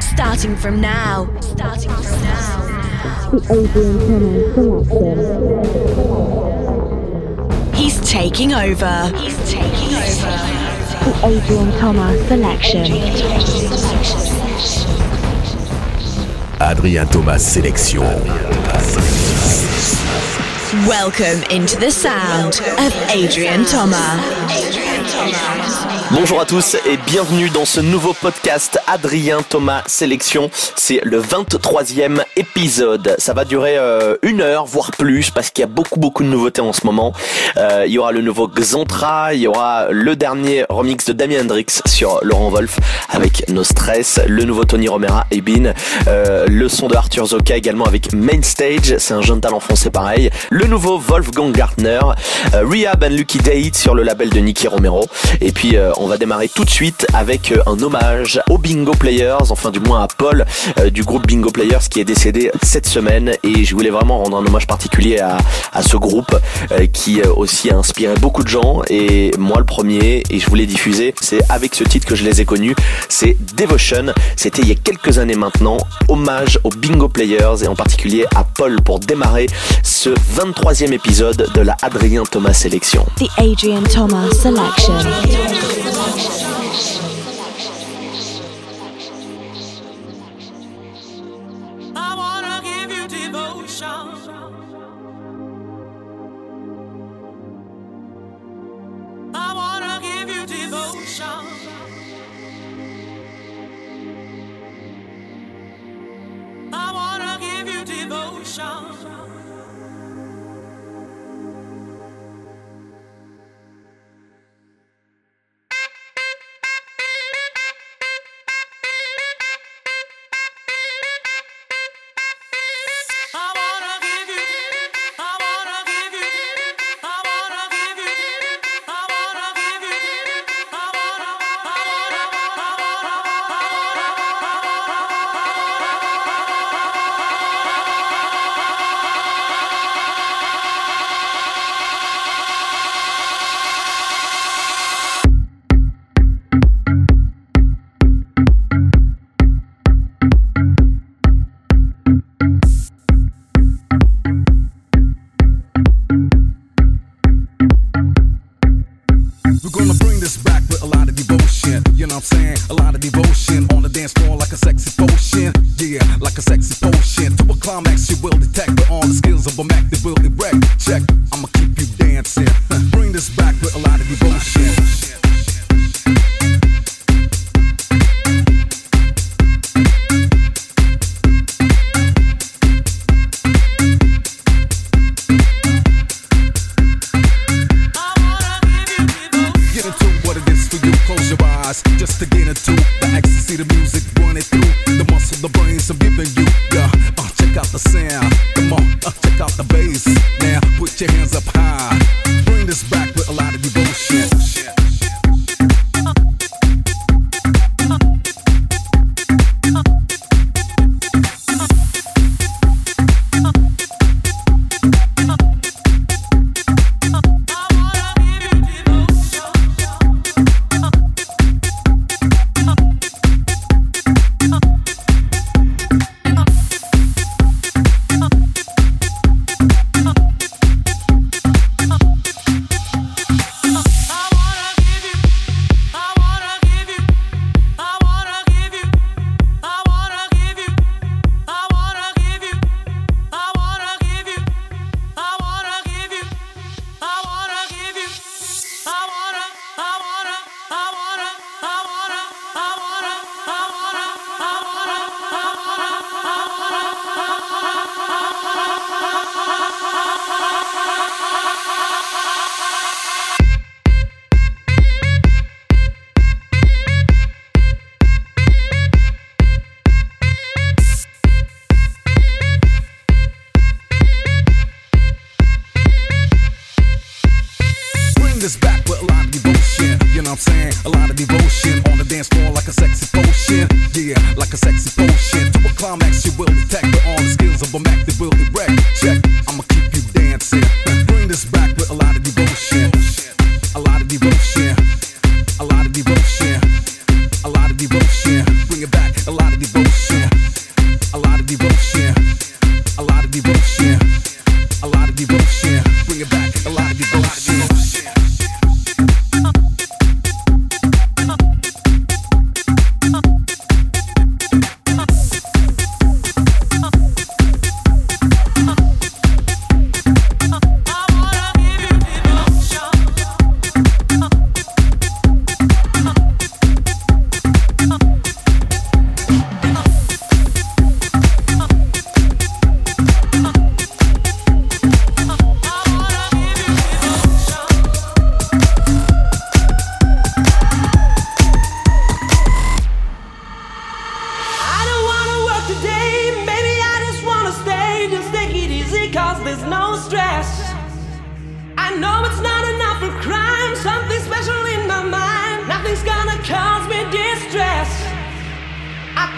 Starting from now. Starting from now. The Adrian Thomas selection. He's taking over. He's taking over. The Adrian Thomas selection. Adrien Thomas sélection. Welcome into the sound of Adrian Thomas. Bonjour à tous et bienvenue dans ce nouveau podcast Adrien Thomas Sélection. C'est le 23e épisode. Ça va durer euh, une heure, voire plus, parce qu'il y a beaucoup beaucoup de nouveautés en ce moment. Euh, il y aura le nouveau Xantra, il y aura le dernier remix de Damien Hendrix sur Laurent Wolf avec No Stress, le nouveau Tony Romera et Bean, euh, le son de Arthur Zoka également avec Main Stage, c'est un jeune talent français pareil, le nouveau Wolfgang Gartner, euh, Rehab and Lucky Date sur le label de Nicky Romero, et puis euh, on va démarrer tout de suite avec euh, un hommage aux Bingo Players, enfin du moins à Paul euh, du groupe Bingo Players qui est décédé cette semaine. Et je voulais vraiment rendre un hommage particulier à, à ce groupe euh, qui aussi a inspiré beaucoup de gens. Et moi le premier et je voulais diffuser, c'est avec ce titre que je les ai connus, c'est Devotion, c'était il y a quelques années maintenant, hommage aux Bingo Players et en particulier à Paul pour démarrer ce 23e épisode de la Adrien Thomas. The Adrian Thomas Selection. A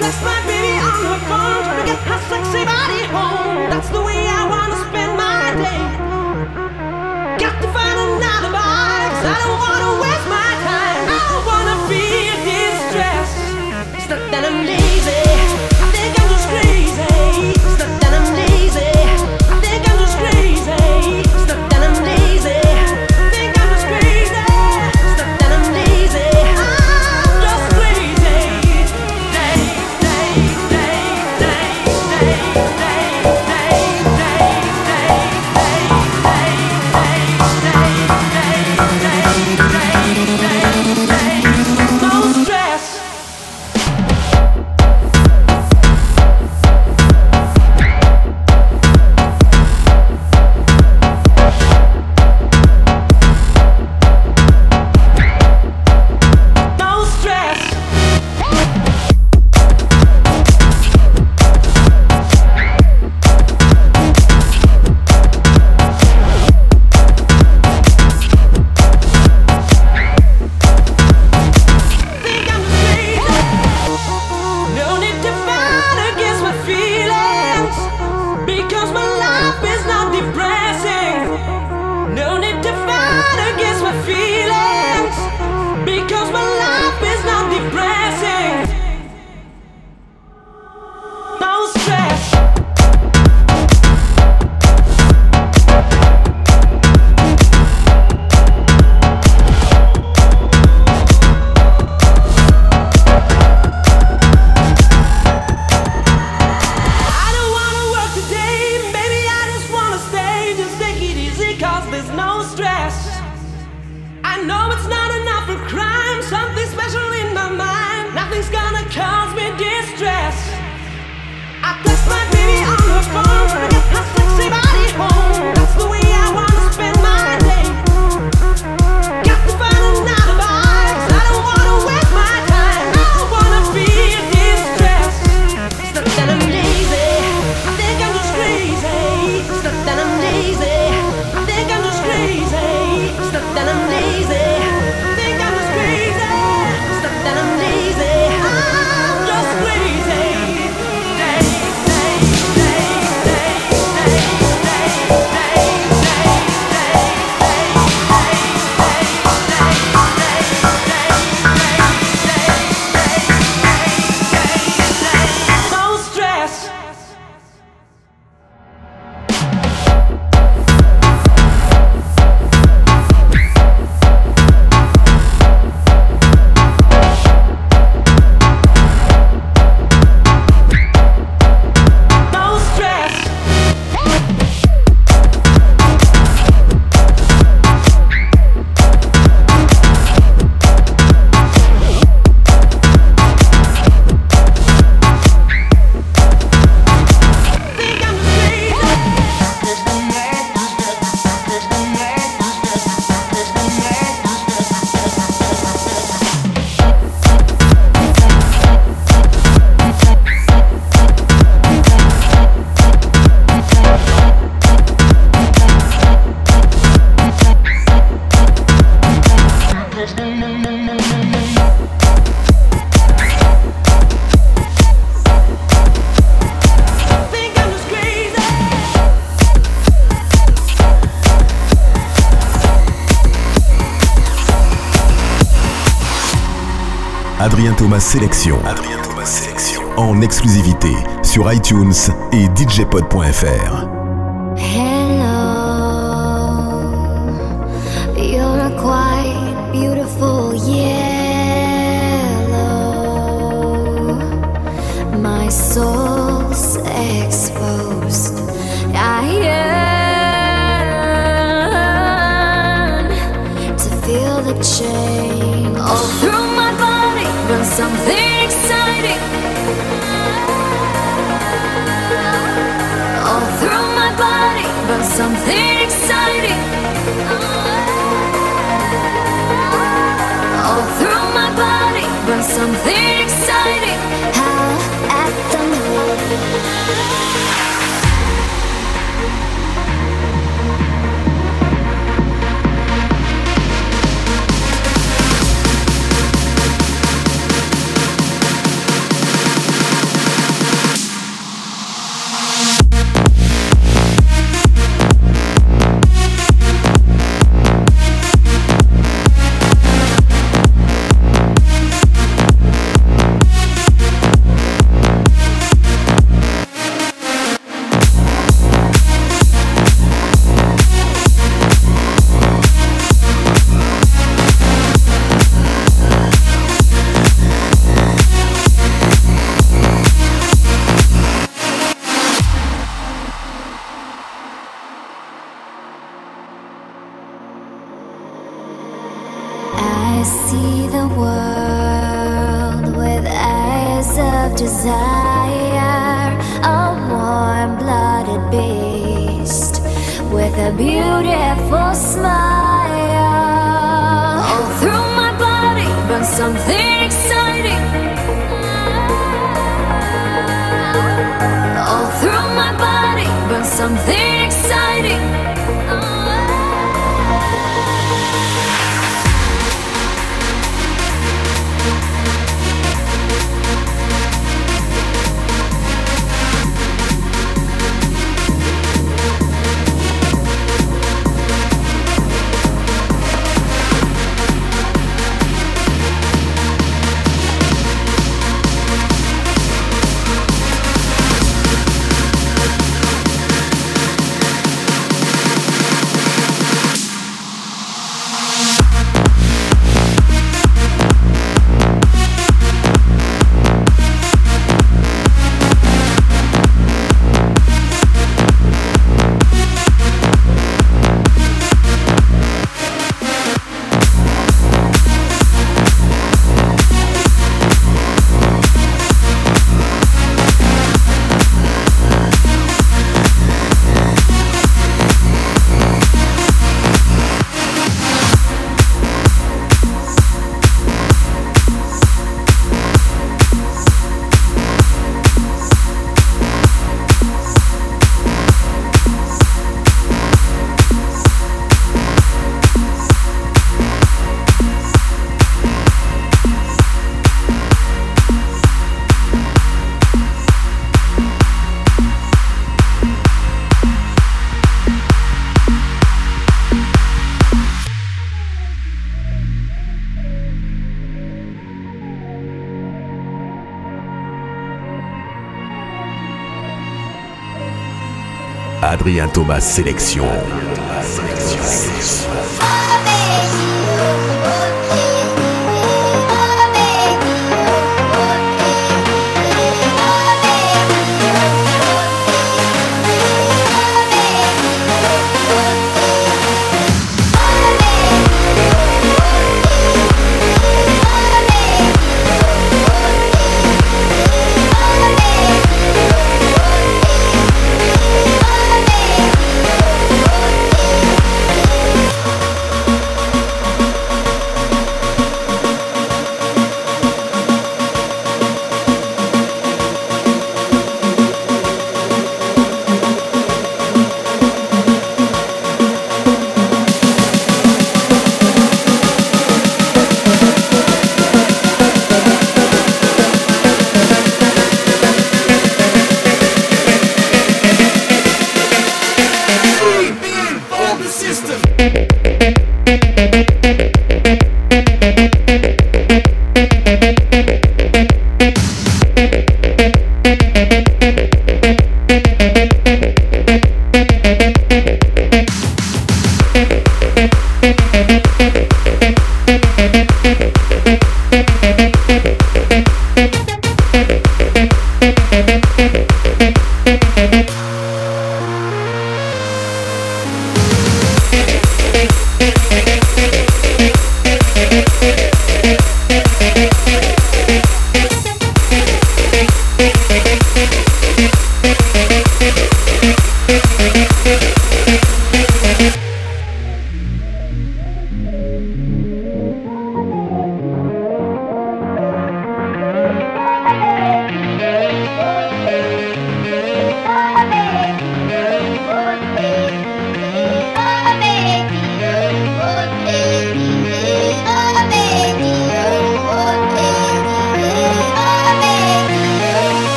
That's my baby on the phone. know it's not Adrien Thomas Sélection. En exclusivité sur iTunes et DJpod.fr. something Adrien Thomas Sélection. Vous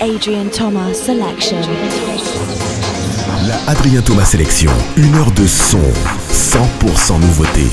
Adrian Thomas Selection. la Adrien Thomas Sélection. Une heure de son, 100% nouveauté.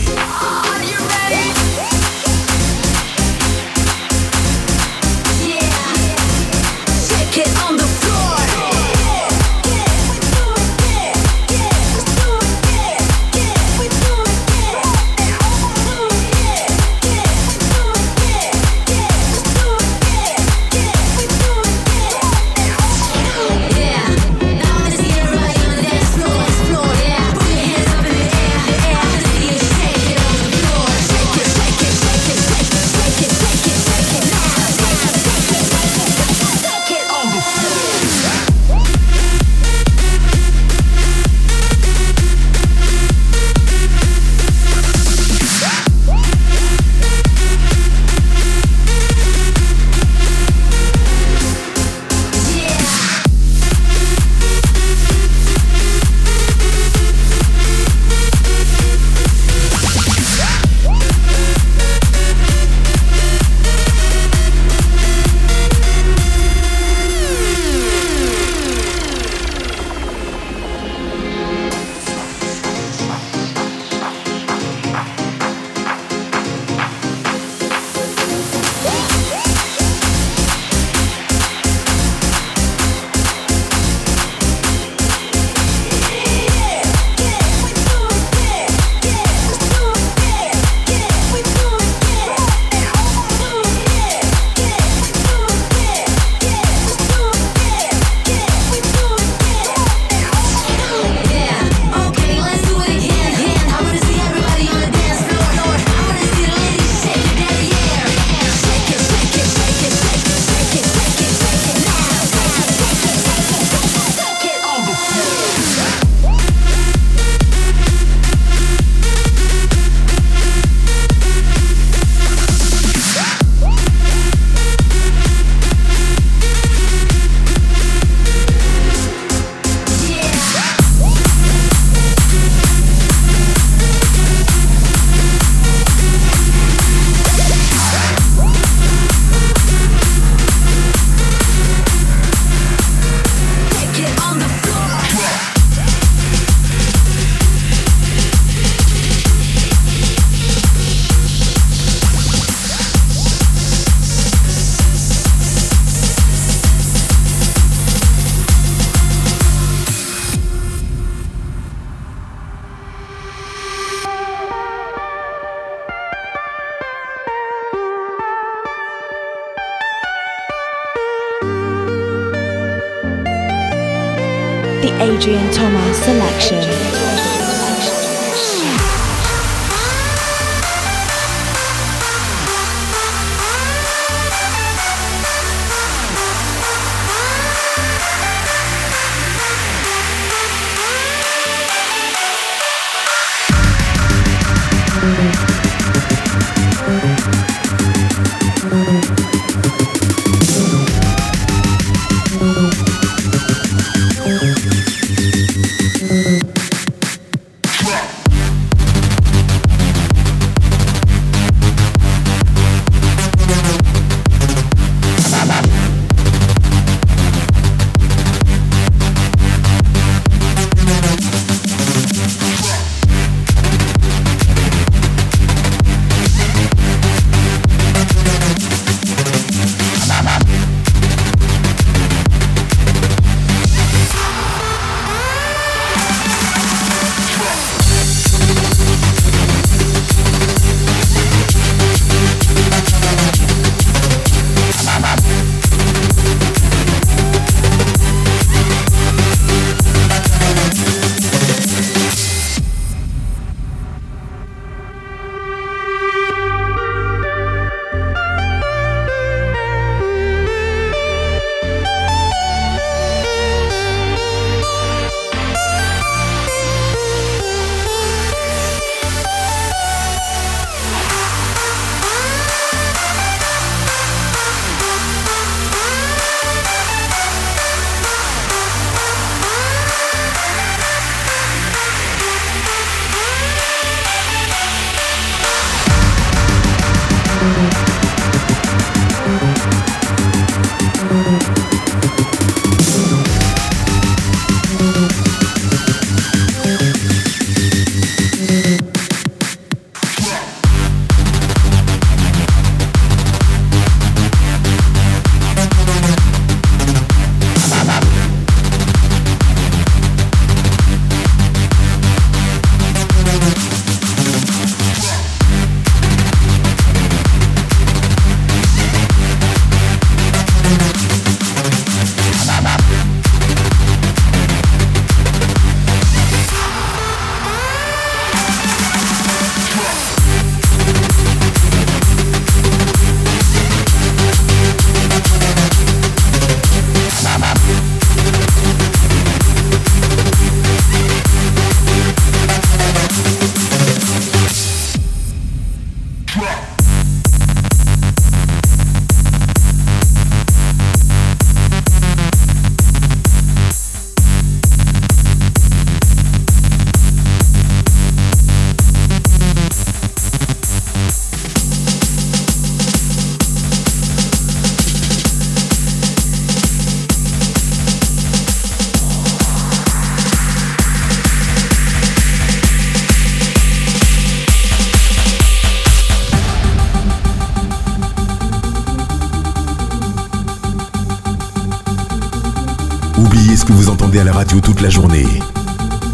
La journée.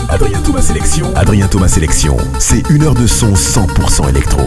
Adrien Thomas Sélection. Adrien Thomas Sélection, c'est une heure de son 100% électro.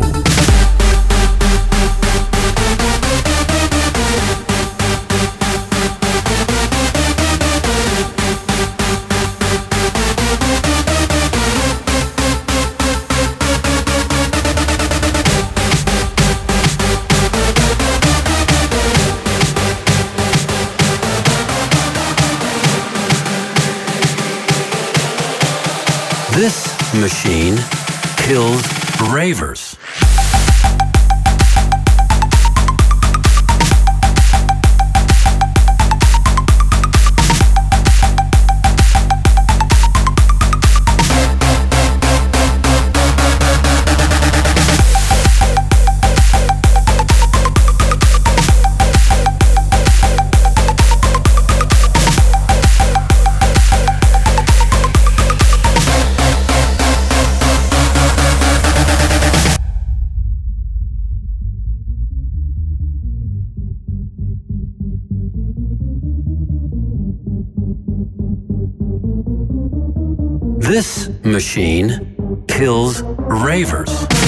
Machine kills ravers.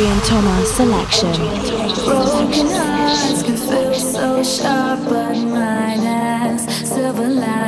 Adrian Thomas selection. Broken hearts can feel so sharp, but mine has silver light.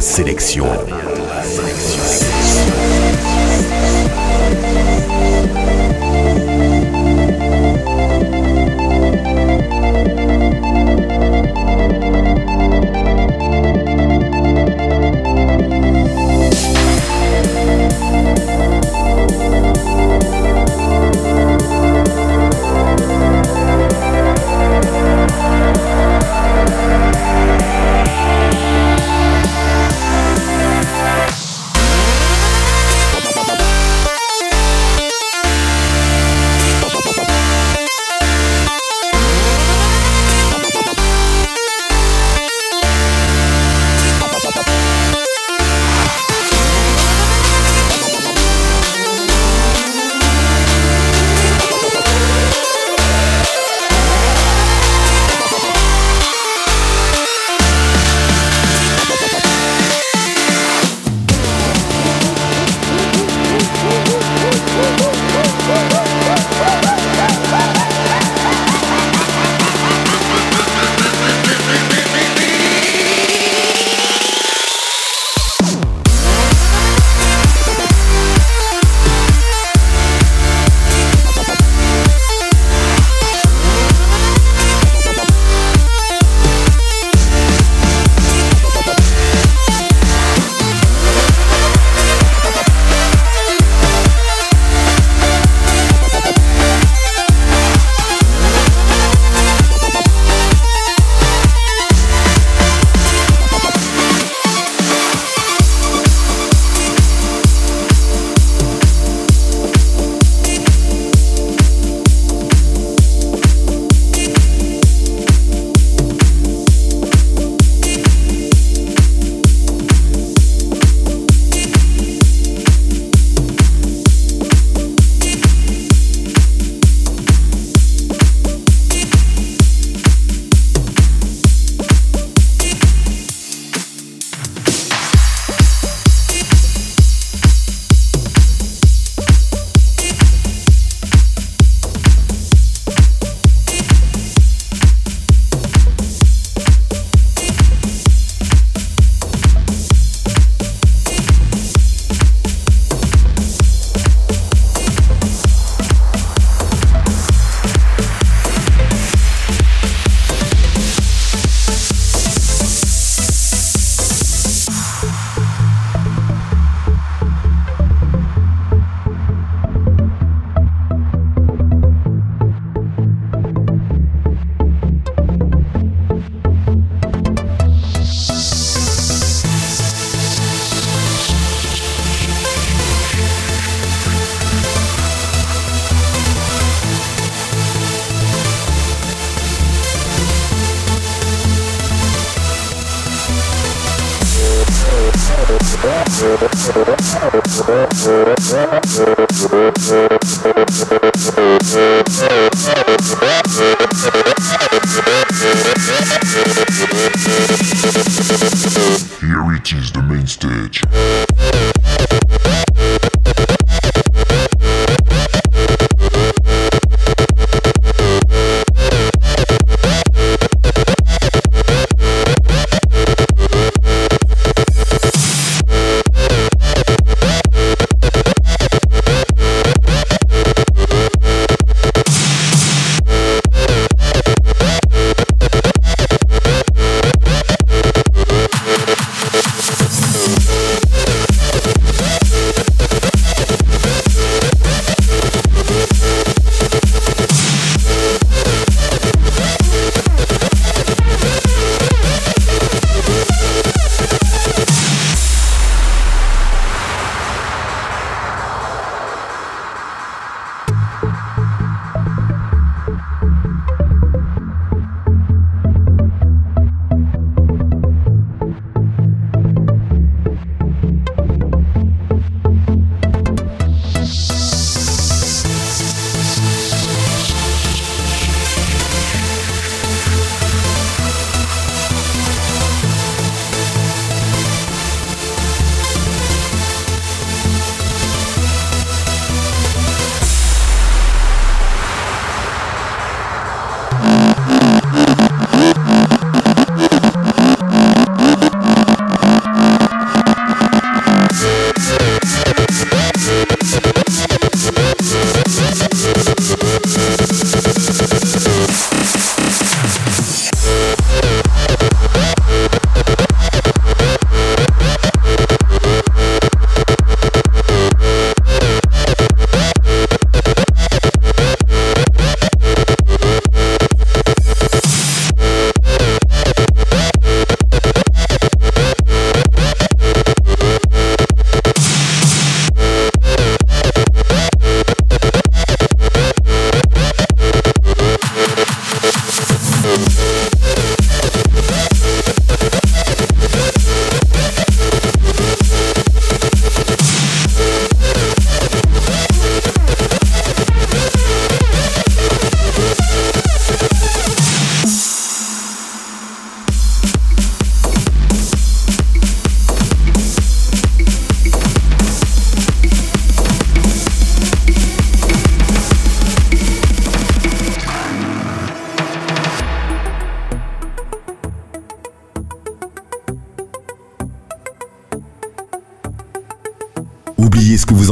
Sélection.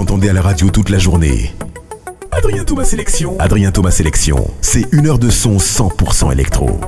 Entendez à la radio toute la journée. Adrien Thomas Sélection. Adrien Thomas Sélection, c'est une heure de son 100% électro.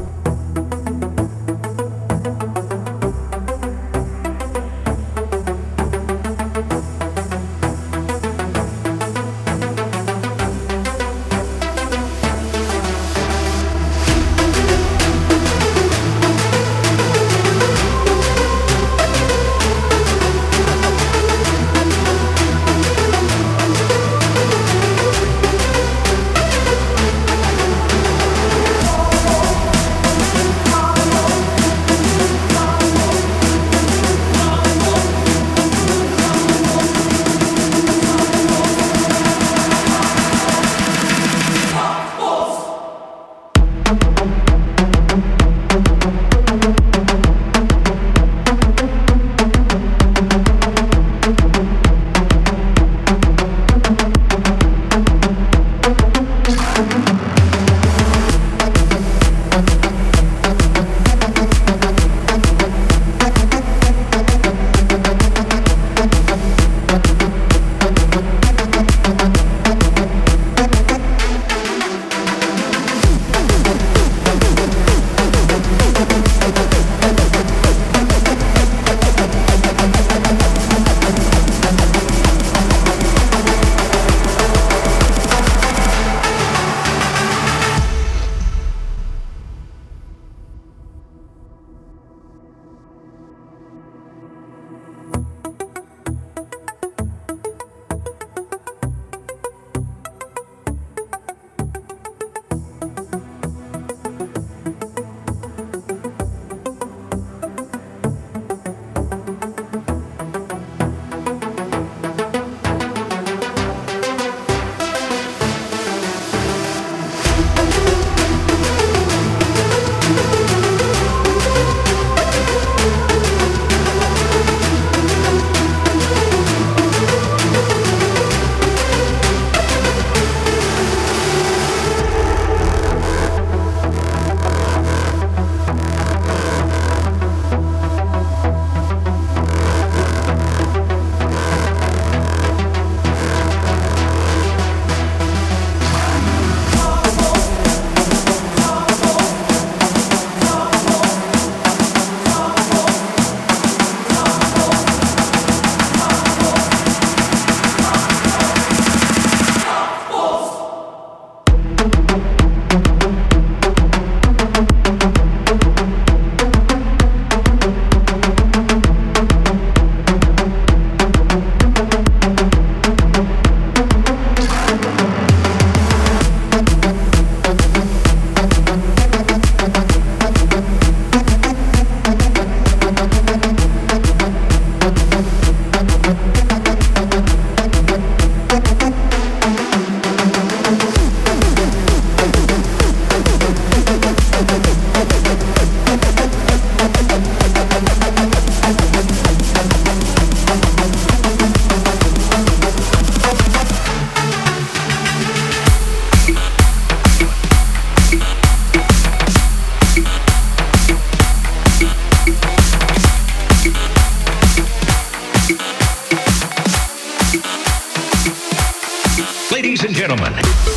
and gentlemen.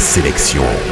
Sélection.